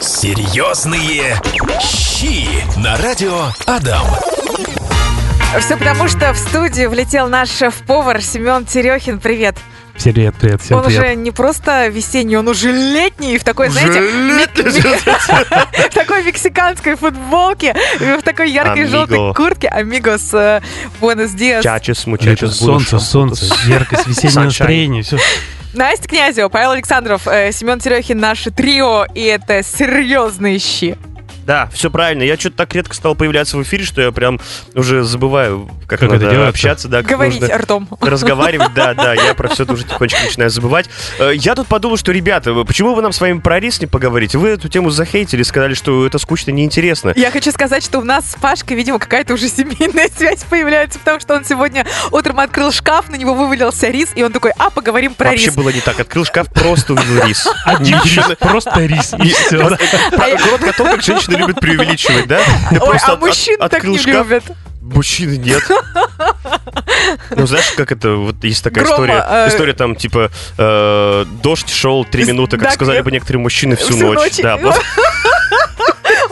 Серьезные щи на радио Адам. Все потому, что в студию влетел наш шеф-повар Семен Терехин. Привет. Привет, привет, всем он привет. уже не просто весенний, он уже летний, в такой, знаете, ми- ми- в такой мексиканской футболке, и в такой яркой желтой куртке. Амигос, э, buenos dias. Чачес, мучачес, солнце, солнце, яркость, весеннее настроение, все. Настя Князева, Павел Александров, э, Семен Терехин, наше трио, и это серьезные щи. Да, все правильно. Я что-то так редко стал появляться в эфире, что я прям уже забываю, как, Как надо это делается? общаться, да, как Говорить нужно ртом. разговаривать, да, да, я про все это уже тихонечко начинаю забывать. Э, Я тут подумал, что, ребята, почему вы нам с вами про рис не поговорите? Вы эту тему захейтили, сказали, что это скучно, неинтересно. Я хочу сказать, что у нас с Пашкой, видимо, какая-то уже семейная связь появляется, потому что он сегодня утром открыл шкаф, на него вывалился рис, и он такой, а, поговорим про Вообще рис. было не так. Открыл шкаф, просто увидел рис. Один Ничего- рис, просто рис, и все. Город котов, как женщины любят преувеличивать, да? Ты Ой, а от- от- мужчин так открыл не шкаф, любят. Мужчины нет. Ну, знаешь, как это, вот есть такая Грома, история, э, история там, типа, э, дождь шел три минуты, как да, сказали я- бы некоторые мужчины, всю, всю ночь. ночь. Да, вот.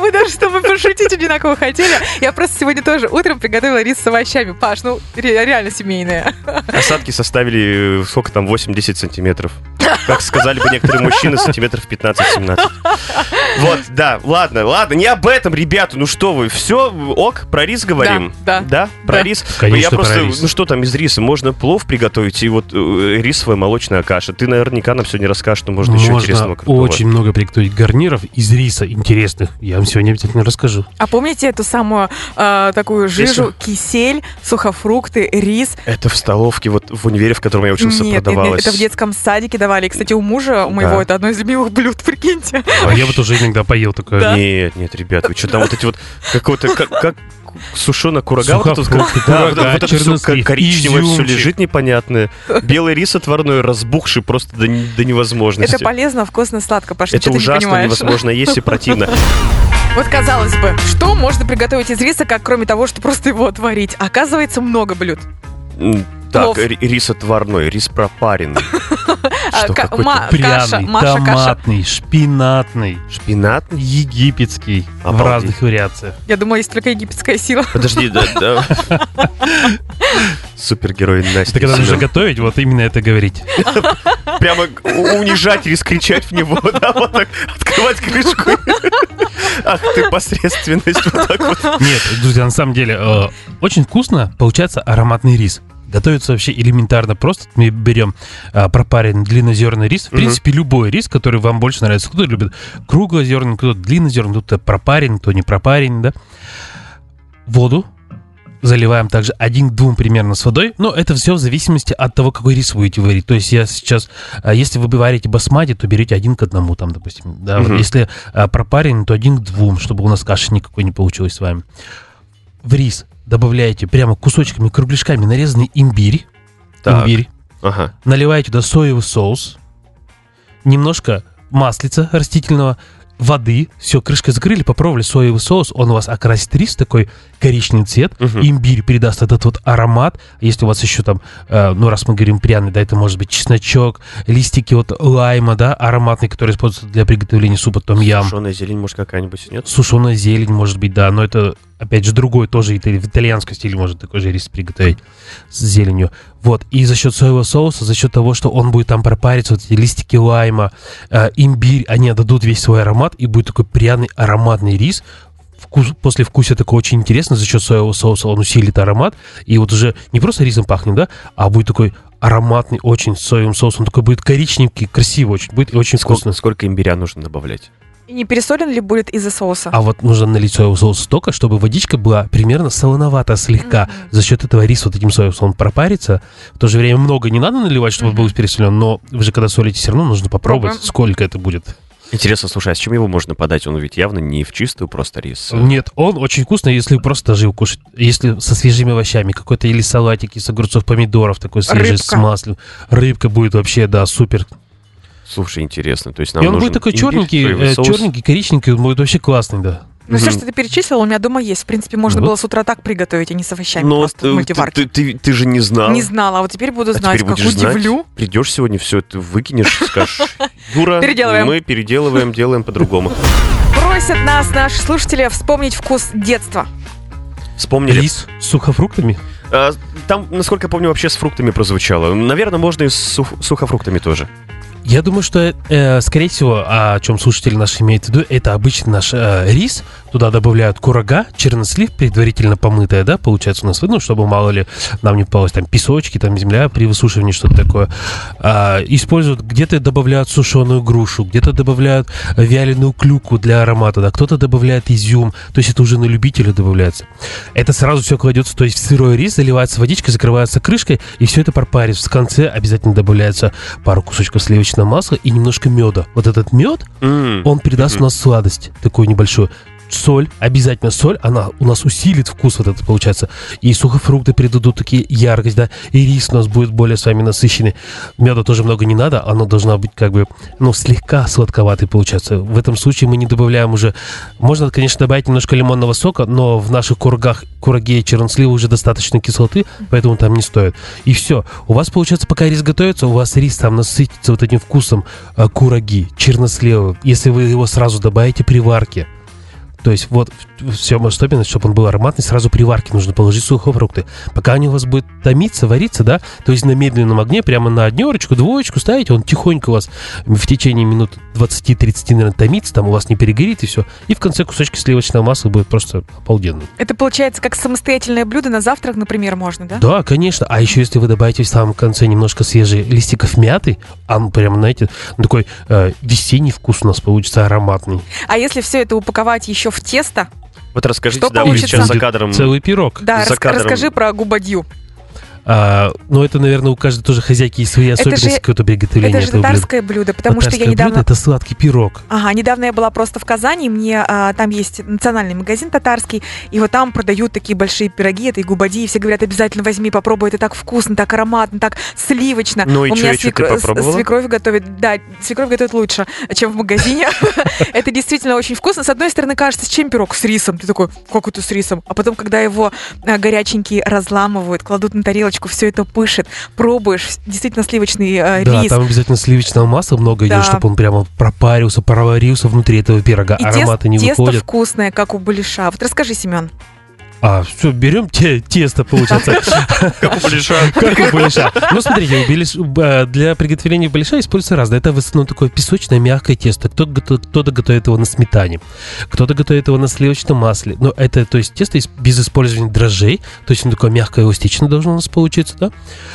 Мы даже с тобой пошутить одинаково хотели. Я просто сегодня тоже утром приготовила рис с овощами. Паш, ну, ре- реально семейная. осадки составили, э, сколько там, 8-10 сантиметров. Как сказали бы некоторые мужчины, сантиметров 15-17. Вот, да, ладно, ладно, не об этом, ребята, ну что вы, все, ок, про рис говорим? Да, да. Да, про Да. рис? Конечно, Я про просто, рис. ну что там из риса, можно плов приготовить и вот э, рисовая молочная каша. Ты наверняка нам сегодня расскажешь, что можно, еще интересного Можно крутого. очень много приготовить гарниров из риса интересных. Я вам сегодня обязательно расскажу. А помните эту самую э, такую жижу, Рису? кисель, сухофрукты, рис? Это в столовке, вот в универе, в котором я учился, Нет, продавалось. это в детском садике давали. И, кстати, у мужа, у моего, Да. это одно из любимых блюд, прикиньте. А я вот уже иногда поел такое. Да. Нет, нет, ребят, вы что там вот эти вот какого-то как, как сушеная курага, вот это вот, Сухофрукты, да, вот, это все коричневое все лежит непонятное. Белый рис отварной, разбухший просто до, до невозможности. Это полезно, вкусно, сладко, Паш, ты Это ужасно, невозможно есть и противно. Вот казалось бы, что можно приготовить из риса, как кроме того, что просто его отварить? Оказывается, много блюд. Так, ри- рис отварной, рис пропаренный. А, Что, ка- какой-то ма- каша, Пряный, Маша, каша. томатный, шпинатный, Шпинатный? египетский. В Обалдеть. разных вариациях. Я думала, есть только египетская сила. Подожди, да, да. Супергерой Настя. Ты когда нужно готовить, вот именно это говорить. Прямо унижать рис, кричать в него, да, вот так, открывать крышку. Ах ты, посредственность, вот так вот. Нет, друзья, на самом деле, э, очень вкусно получается ароматный рис. Готовится вообще элементарно просто. Мы берем э, пропаренный длиннозерный рис. В Мгм. принципе, любой рис, который вам больше нравится. Кто-то любит круглозерный, кто-то длиннозерный, кто-то пропаренный, кто не пропаренный, да. Воду заливаем также один к двум примерно с водой. Но это все в зависимости от того, какой рис вы будете варить. То есть я сейчас, э, если вы варите басмати, то берете один к одному, там, допустим. Да, вот Мгм. Если э, пропаренный, то один к двум, чтобы у нас каши никакой не получилось с вами. В рис добавляете прямо кусочками, кругляшками нарезанный имбирь. Так. Имбирь. Ага. Наливаете туда соевый соус. Немножко маслица растительного, воды. Все, крышкой закрыли, попробовали соевый соус. Он у вас окрасит рис такой коричневый цвет. Мгм. Имбирь передаст этот вот аромат. Если у вас еще там, э, ну раз мы говорим пряный, да, это может быть чесночок, листики вот лайма, да, ароматный, который используется для приготовления супа том ям. Сушеная зелень, может, какая-нибудь, нет? Сушеная зелень, может быть, да, но это, опять же, другой тоже, в итальянском стиле можно такой же рис приготовить с зеленью. Вот, и за счет соевого соуса, за счет того, что он будет там пропариться, вот эти листики лайма, э, имбирь, они отдадут весь свой аромат, и будет такой пряный ароматный рис, Вкус, после вкуса такой очень интересно, за счет соевого соуса он усилит аромат, и вот уже не просто рисом пахнет, да, а будет такой ароматный очень соевым соусом, такой будет коричневый, красивый очень, будет очень вкусно. Сколько, сколько имбиря нужно добавлять? И не пересолен ли будет из-за соуса? А вот нужно налить соевого соуса столько, чтобы водичка была примерно солоновата слегка. Мгм. За счет этого рис вот этим соусом пропарится. В то же время много не надо наливать, чтобы Мгм. был пересолен, но вы же когда солите, все равно нужно попробовать, Пробуем. сколько это будет. Интересно, слушай, а с чем его можно подать? Он ведь явно не в чистую просто рис. Нет, он очень вкусный, если просто даже его кушать. Если со свежими овощами, какой-то или салатик из огурцов, помидоров, такой свежий, с Рыбка. маслом. Рыбка будет вообще, да, супер. Слушай, интересно. То есть нам И он нужен будет такой имбирь, черненький, э, соус. черненький, коричненький, он будет вообще классный, да. Ну, все, Мгм. что ты перечислил, у меня дома есть. В принципе, можно Вот. было с утра так приготовить, а не с овощами Но просто в ты, мультиварке. ты, ты- ты же не знал. Не знала, а вот теперь буду А знать, теперь как будешь знать. удивлю. Придешь сегодня, все это выкинешь, скажешь, Юра, Переделываем. мы переделываем, делаем по-другому. Просят нас наши слушатели вспомнить вкус детства. Вспомнили. Рис с сухофруктами? А, Там, насколько я помню, вообще с фруктами прозвучало. Наверное, можно и с сух- сухофруктами тоже. Я думаю, что, э, скорее всего, о чем слушатели наши имеют в виду, это обычный наш э, рис. Туда добавляют курага, чернослив, предварительно помытая, да, получается у нас, ну, чтобы, мало ли, нам не попалось там песочки, там земля при высушивании, что-то такое. А, используют, где-то добавляют сушеную грушу, где-то добавляют вяленую клюку для аромата, да, кто-то добавляет изюм, то есть это уже на любителя добавляется. Это сразу все кладется, то есть в сырой рис заливается водичкой, закрывается крышкой, и все это пропаривается. В конце обязательно добавляется пару кусочков сливочного масла и немножко меда. Вот этот мед, М, он придаст у нас сладость такую небольшую. Соль, обязательно соль, она у нас усилит вкус вот этот получается. И сухофрукты придадут такие яркость, да, и рис у нас будет более с вами насыщенный. Меда тоже много не надо, оно должно быть как бы, ну, слегка сладковатый получается. В этом случае мы не добавляем уже, можно, конечно, добавить немножко лимонного сока, но в наших кургах, кураге и чернослива уже достаточно кислоты, поэтому там не стоит. И все. У вас, получается, пока рис готовится, у вас рис там насытится вот этим вкусом э, кураги, чернослива. Если вы его сразу добавите при варке, то есть вот все особенность, чтобы он был ароматный, сразу при варке нужно положить сухофрукты. Пока они у вас будут томиться, вариться, да, то есть на медленном огне, прямо на однерочку, двоечку ставите, он тихонько у вас в течение минут 20-30, наверное, томится, там у вас не перегорит и все. И в конце кусочки сливочного масла будет просто обалденно. Это получается как самостоятельное блюдо на завтрак, например, можно, да? Да, конечно. А еще если вы добавите в самом конце немножко свежих листиков мяты, он прям, знаете, ну, такой э, весенний вкус у нас получится ароматный. А если все это упаковать еще в тесто, Вот расскажите, Что да, мы получится? сейчас за кадром... Целый пирог. да, За рас- кадром. расскажи про губадью. А, ну, это, наверное, у каждой тоже хозяйки есть свои Это особенности какого-то приготовления Это же татарское блюдо, потому что я Татарское недавно... блюдо это сладкий пирог. Ага, недавно я была просто в Казани, мне а, там есть национальный магазин татарский, и вот там продают такие большие пироги, это и губади, и все говорят, обязательно возьми, попробуй, это так вкусно, так ароматно, так сливочно. Ну и У чё, меня и чё, ты свекро- с- попробовала? свекровь готовит, да, свекровь готовит лучше, чем в магазине. Это действительно очень вкусно. С одной стороны, кажется, с чем пирог? С рисом. Ты такой, как это с рисом? А потом, когда его а, горяченький разламывают, кладут на тарелочку, все это пышет, пробуешь, действительно сливочный э, Да, рис. там обязательно сливочного масла много идет, Да. чтобы он прямо пропарился, проварился внутри этого пирога. И Ароматы не тесто выходят. вкусное, как у балиша. Вот расскажи, Семен. А, все, берем те, тесто, получается. Как у Полиша. Как у балиша. Ну, смотрите, б- для приготовления балиша используется разное. Это в основном такое песочное мягкое тесто. Кто-то, гото- кто-то готовит его на сметане, кто-то готовит его на сливочном масле. Но это, то есть, тесто без использования дрожжей. То есть, оно такое мягкое, эластичное должно у нас получиться, да?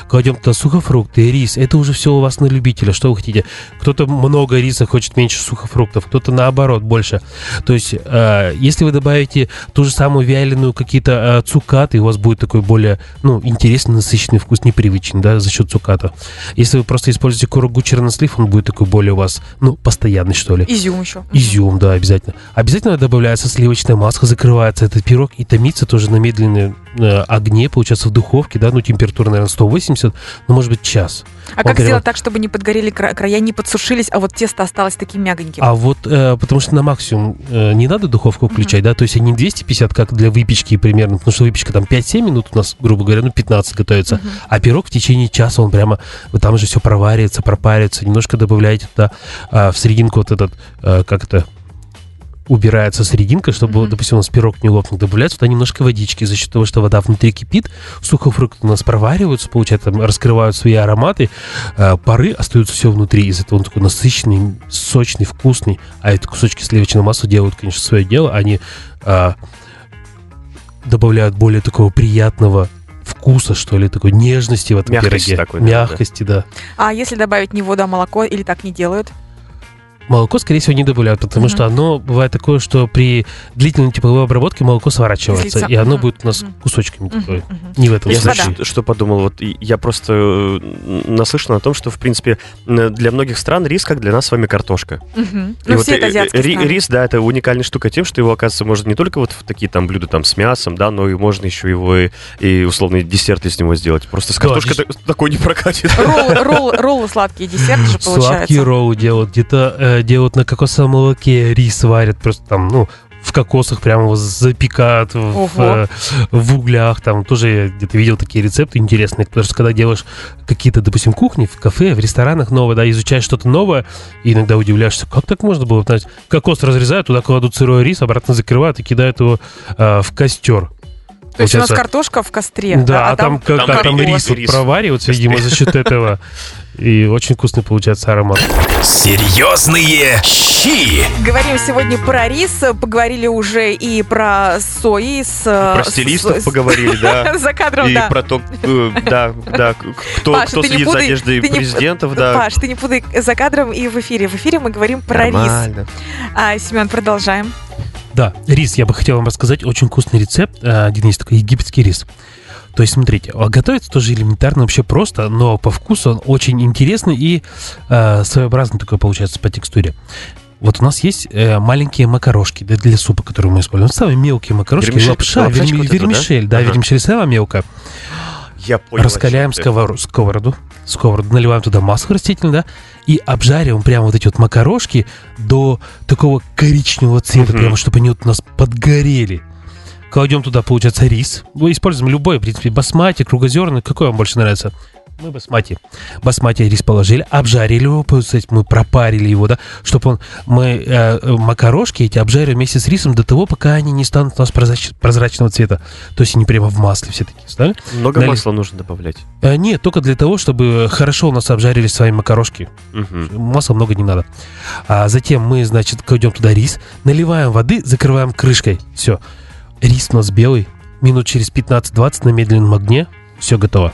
Кладем туда сухофрукты, рис. Это уже все у вас на любителя. Что вы хотите? Кто-то много риса хочет меньше сухофруктов, кто-то наоборот больше. То есть, э, если вы добавите ту же самую вяленую какие-то э, цукаты, у вас будет такой более, ну, интересный, насыщенный вкус, непривычный, да, за счет цуката. Если вы просто используете курагу чернослив, он будет такой более у вас, ну, постоянный, что ли. Изюм еще. Изюм, да, обязательно. Обязательно добавляется сливочное масло, закрывается этот пирог и томится тоже на медленном э, огне, получается, в духовке, да, ну, температура, наверное, 180, ну, может быть, час. А Он как прямо- сделать так, чтобы не подгорели кра- края, не подсушились, а вот тесто осталось таким мягоньким? А вот, э, потому что на максимум э, не надо духовку включать, да, то есть не 250, как для выпечки примерно, потому что выпечка там 5-7 минут у нас, грубо говоря, ну 15 готовится, а пирог в течение часа, он прямо, вот там же все проваривается, пропарится, немножко добавляете туда а, в серединку вот этот, э, как это, убирается серединка, чтобы, Мгм. допустим, у нас пирог не лопнул, добавляется туда немножко водички, за счет того, что вода внутри кипит, сухофрукты у нас провариваются, получается, там раскрывают свои ароматы, э, пары остаются все внутри, из этого он такой насыщенный, сочный, вкусный, а эти кусочки сливочного масла делают, конечно, свое дело, они а, добавляют более такого приятного вкуса, что ли, такой нежности в этом Мягкости пироге. такой, да, Мягкости, да. А если добавить не воду, а молоко, или так не делают? Молоко, скорее всего, не добавляют, потому Мгм. что оно бывает такое, что при длительной тепловой обработке молоко сворачивается, Слиться. и оно Мгм. будет у нас Мгм. кусочками такое. мгм. Не в этом То Я, случае. что подумал? Вот я просто э, наслышан о том, что, в принципе, э, для многих стран рис, как для нас с вами картошка. И Ну, вот, все э, это азиатские ри- страны. Рис, да, это уникальная штука тем, что его, оказывается, можно не только вот в такие там блюда там с мясом, да, но и можно еще его и, и условный десерт из него сделать. Просто с Да, картошкой здесь- так- такой не прокатит. Роллы, роллы, роллы сладкие, десерт же получается. Сладкие роллы делают, где-то э, делают на кокосовом молоке рис варят, просто там, ну, в кокосах прямо его запекают в, э, в углях. Там тоже я где-то видел такие рецепты интересные. Потому что когда делаешь какие-то, допустим, кухни в кафе, в ресторанах новые, да, изучаешь что-то новое, и иногда удивляешься, как так можно было? Знаете, кокос разрезают, туда кладут сырой рис, обратно закрывают и кидают его э, в костер. То есть у нас картошка в костре. да, а, там, как, там как там кокос. рис, вот Рис. проваривается, видимо, за счет этого. И очень вкусный получается аромат. Серьезные щи. Говорим сегодня про рис, поговорили уже и про сои с... Про стилистов с- поговорили, да. За кадром, И да. про то, э, да, да, кто, Паша, кто следит за одеждой ты не- президентов, да. Паш, ты не путай за кадром и в эфире. В эфире мы говорим про рис. Нормально. А, Семен, продолжаем. Да, рис, я бы хотел вам рассказать. Очень вкусный рецепт. Э, Один есть такой египетский рис. То есть, смотрите, а готовится тоже элементарно, вообще просто, но по вкусу он очень интересный и э, своеобразный такой получается по текстуре. Вот у нас есть э, маленькие макарошки для, для супа, которые мы используем. Самые мелкие макарошки, Вермишель, лапша, лапшачка верми- вот эта, да? вермишель, да, Ага. вермишель самая мелкая. Я понял. Раскаляем ты. сковороду, сковороду, наливаем туда масло растительное, да, и обжариваем прямо вот эти вот макарошки до такого коричневого цвета, Мгм. прямо чтобы они вот у нас подгорели. Кладем туда, получается, рис. Мы используем любой, в принципе, басмати, кругозерный, какой вам больше нравится? Мы басмати. Басмати рис положили, обжарили его, получается, мы пропарили его, да, чтобы он, мы э, макарошки эти обжарили вместе с рисом до того, пока они не станут у нас прозрач- прозрачного цвета. То есть они прямо в масле все такие стали. Много Нали- масла нужно добавлять. Э, Нет, только для того, чтобы хорошо у нас обжарились с вами макарошки. Мгм. Масла много не надо. А затем мы, значит, кладем туда рис, наливаем воды, закрываем крышкой. Все. Рис у нас белый. Минут через 15-20 на медленном огне. Все готово.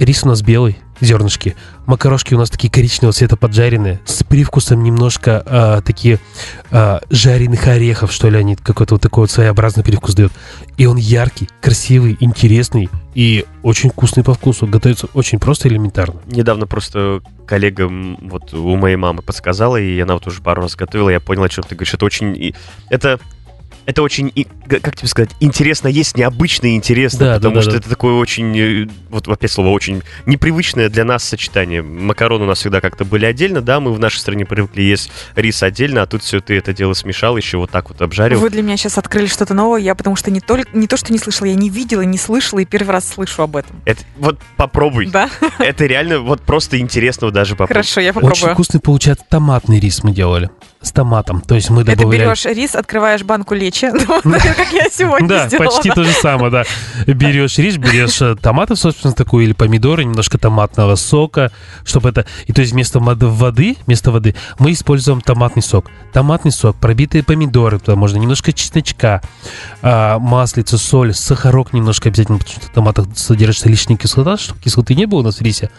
Рис у нас белый, зернышки. Макарошки у нас такие коричневого цвета поджаренные, с привкусом немножко а, такие а, жареных орехов, что ли, они какой-то вот такой вот своеобразный привкус дают. И он яркий, красивый, интересный и очень вкусный по вкусу. Готовится очень просто элементарно. Недавно просто коллега вот у моей мамы подсказала, и она вот уже пару раз готовила, я понял, о чем ты говоришь. Это очень... Это... Это очень, как тебе сказать, интересно есть, необычно и интересно, Да, да, потому да, что да. это такое очень, э, вот опять слово, очень непривычное для нас сочетание. Макароны у нас всегда как-то были отдельно, да, мы в нашей стране привыкли есть рис отдельно, а тут все ты это дело смешал, еще вот так вот обжарил. Вы для меня сейчас открыли что-то новое, я потому что не, только, не то, что не слышала, я не видела, не слышала, и первый раз слышу об этом. Это, вот попробуй. Да? Это реально вот просто интересно даже попробовать. Хорошо, я Очень попробую. вкусный получается томатный рис мы делали. С томатом. То есть мы Это добавляли... берешь рис, открываешь банку лечи, как я сегодня Да, почти то же самое, да. Берешь рис, берешь э, томатов, собственно, такую, или помидоры, немножко томатного сока, чтобы это... И то есть вместо воды, вместо воды мы используем томатный сок. Томатный сок, пробитые помидоры, туда можно немножко чесночка, а, маслица, соль, сахарок немножко обязательно, потому что в томатах содержится лишняя кислота, чтобы кислоты не было у нас в рисе.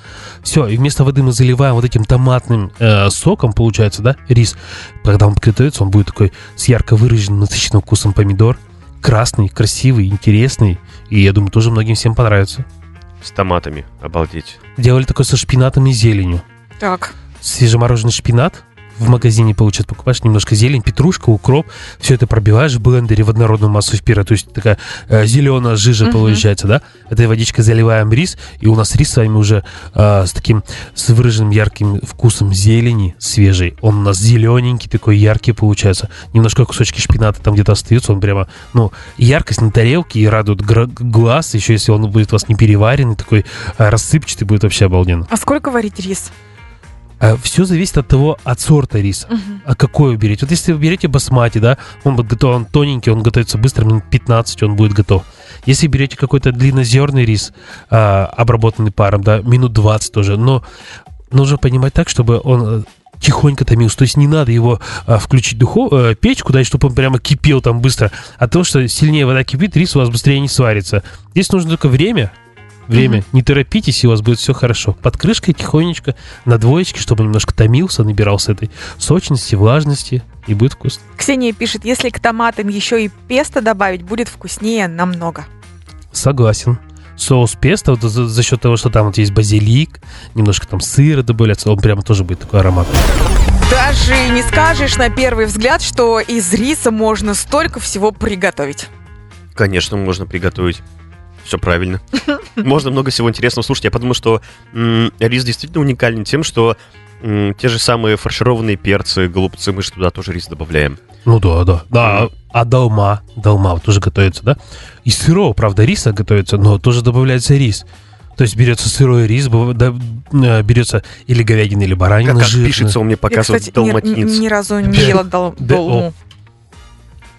Все, и вместо воды мы заливаем вот этим томатным э, соком, получается, да, рис. Когда он готовится, он будет такой с ярко выраженным, насыщенным вкусом помидор. Красный, красивый, интересный. И я думаю, тоже многим всем понравится. С томатами, обалдеть. Делали такой со шпинатом и зеленью. Так, Свежемороженый шпинат в магазине, получается, покупаешь немножко зелень, петрушка, укроп, все это пробиваешь в блендере в однородную массу пира, то есть такая зеленая жижа Мгм. получается, да? Этой водичкой заливаем рис, и у нас рис с вами уже а, с таким, с выраженным ярким вкусом зелени свежей. Он у нас зелененький, такой яркий получается. Немножко кусочки шпината там где-то остаются, он прямо, ну, яркость на тарелке и радует глаз, еще если он будет у вас не переваренный, такой а, рассыпчатый, будет вообще обалденно. а сколько варить рис? Все зависит от того, от сорта риса. Мгм. А какой вы берете? Вот если вы берете басмати, да, он будет готов, он тоненький, он готовится быстро, минут 15 он будет готов. Если берете какой-то длиннозерный рис, а, обработанный паром, да, минут 20 тоже, но нужно понимать так, чтобы он э, тихонько томился. То есть не надо его а, включить духов, э, печку, да, и чтобы он прямо кипел там быстро. А то, что сильнее вода кипит, рис у вас быстрее не сварится. Здесь нужно только время, Время. Мгм. Не торопитесь, и у вас будет все хорошо. Под крышкой тихонечко, на двоечке, чтобы немножко томился, набирался этой сочности, влажности, и будет вкусно. Ксения пишет, если к томатам еще и песто добавить, будет вкуснее намного. Согласен. Соус песто, вот за, за счет того, что там вот есть базилик, немножко там сыра добавляется, он прямо тоже будет такой аромат. Даже не скажешь на первый взгляд, что из риса можно столько всего приготовить. Конечно, можно приготовить. Все правильно. Можно много всего интересного слушать. Я подумал, что рис действительно уникален тем, что те же самые фаршированные перцы, голубцы, мы же туда тоже рис добавляем. Ну да, да. Да, а долма, долма тоже готовится, да? Из сырого, правда, риса готовится, но тоже добавляется рис. То есть берется сырой рис, э, берется или говядина, или баранина Как, как жирная. пишется, он мне Я, показывает кстати, ни, далматинец. ни разу не ела долму.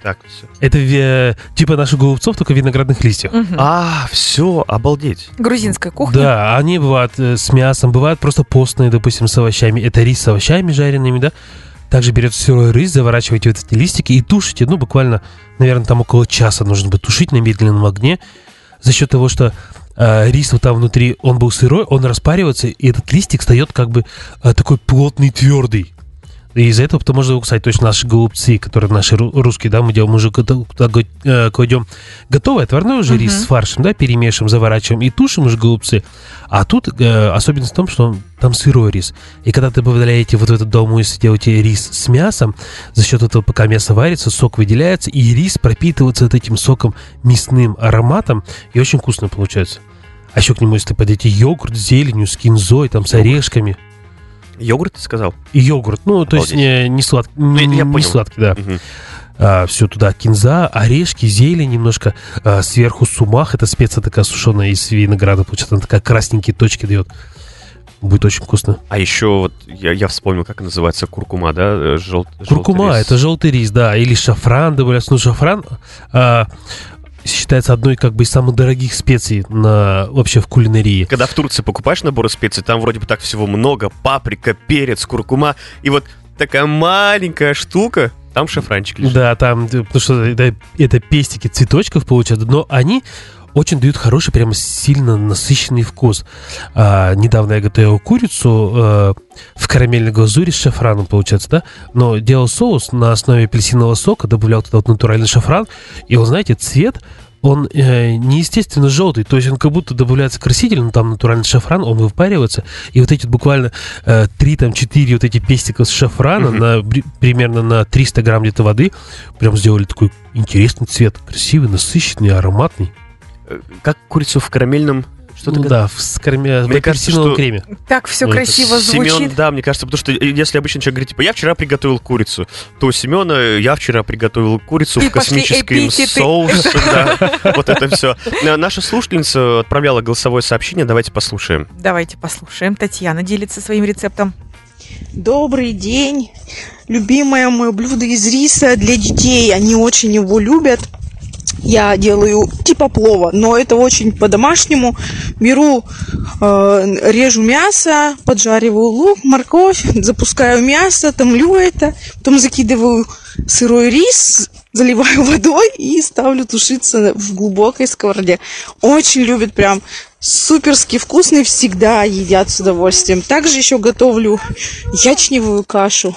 Так, всё. Это ве- типа наших голубцов, только в виноградных листьях. Мгм. А, все, обалдеть. Грузинская кухня. Да, они бывают э, с мясом, бывают просто постные, допустим, с овощами. Это рис с овощами жареными, да? Также берется сырой рис, заворачиваете вот эти листики и тушите, ну, буквально, наверное, там около часа нужно будет тушить на медленном огне. За счет того, что э, рис вот там внутри, он был сырой, он распаривается, и этот листик встает как бы э, такой плотный, твердый. И из-за этого потом можно кстати, точно наши голубцы, которые наши ру- русские, да, мы делаем, уже го- э, кладем готовый отварной уже рис Мгм. с фаршем, да, перемешиваем, заворачиваем и тушим уже голубцы. А тут э, особенность в том, что он- там сырой рис. И когда ты добавляете вот в этот долму, если делаете рис с мясом, за счет этого, пока мясо варится, сок выделяется, и рис пропитывается вот этим соком мясным ароматом, и очень вкусно получается. А еще к нему, если подойти йогурт с зеленью, с кинзой, там, с орешками. Йогурт ты сказал? Йогурт, ну, то есть Обалдеть. не, не, слад... я- не, я не понял. сладкий, да. Мгм. все туда кинза, орешки, зелень немножко, а, сверху сумах, это специя такая сушеная из винограда, получается, она такая красненькие точки дает. Будет очень вкусно. А еще вот я, я вспомнил, как называется куркума, да? э, Жел, Куркума, желтый рис. это желтый рис, да, или шафран добавляется. Ну, шафран а, считается одной как бы из самых дорогих специй на, вообще в кулинарии. Когда в Турции покупаешь наборы специй, там вроде бы так всего много. Паприка, перец, куркума. И вот такая маленькая штука, там шафранчик лежит. Да, там, потому что это, это пестики цветочков получаются, но они очень дают хороший, прямо сильно насыщенный вкус. А, недавно я готовил курицу э, в карамельной глазури с шафраном, получается, да? Но делал соус на основе апельсинового сока, добавлял туда вот натуральный шафран, и вот, знаете, цвет он э, неестественно желтый, то есть он как будто добавляется краситель, но там натуральный шафран, он выпаривается, и вот эти вот буквально э, 3, там, 4 вот эти пестика с шафрана Мгм. на, примерно на 300 грамм где-то воды, прям сделали такой интересный цвет, красивый, насыщенный, ароматный. Э, Как курицу в карамельном... Что ну ты да, в, с корме- в Мне кажется, что- креме. Так все Ну, это красиво Семен, звучит. да, мне кажется, потому что э, если обычно человек говорит, типа, я вчера приготовил курицу, то у Семена я вчера приготовил курицу И в космическом соусе, да, вот это все. Наша слушательница отправляла голосовое сообщение, давайте послушаем. Давайте послушаем. Татьяна делится своим рецептом. Добрый день. Любимое мое блюдо из риса для детей. Они очень его любят. Я делаю типа плова, но это очень по-домашнему. Беру, э, режу мясо, поджариваю лук, морковь, запускаю мясо, томлю это, потом закидываю сырой рис, заливаю водой и ставлю тушиться в глубокой сковороде. Очень любят прям суперски вкусный, всегда едят с удовольствием. Также еще готовлю ячневую кашу.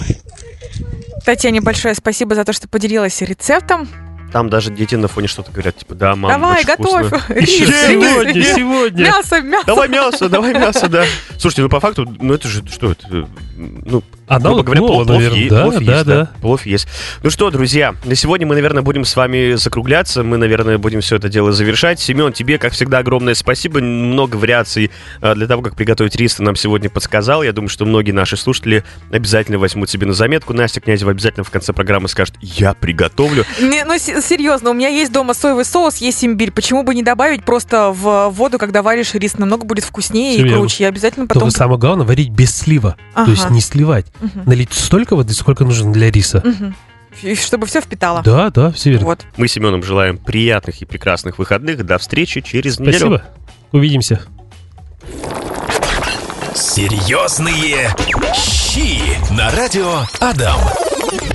Татьяне большое спасибо за то, что поделилась рецептом. Там даже дети на фоне что-то говорят, типа, да, мам, Давай, готовь. сегодня, сегодня. Мясо, мясо. Давай мясо, давай мясо, да. Слушайте, ну по факту, ну это же, что это, э, ну, Аналог грубо говоря, плов, плов наверное, да, плов да, есть, да. Плов есть. Ну что, друзья, на сегодня мы, наверное, будем с вами закругляться. Мы, наверное, будем все это дело завершать. Семен, тебе, как всегда, огромное спасибо. Много вариаций э, для того, как приготовить рис, ты нам сегодня подсказал. Я думаю, что многие наши слушатели обязательно возьмут себе на заметку. Настя Князева обязательно в конце программы скажет, я приготовлю. Не, ну, серьезно, у меня есть дома соевый соус, есть имбирь. Почему бы не добавить просто в воду, когда варишь рис? Намного будет вкуснее Всё и круче. Я обязательно Только потом... самое главное, варить без слива. То Ага. есть не сливать. Мгм. Налить столько воды, сколько нужно для риса. Мгм. И Чтобы все впитало. Да, да, все верно. Вот. Мы с Семеном желаем приятных и прекрасных выходных. До встречи через неделю. Спасибо. Увидимся. Серьезные щи на радио Адам.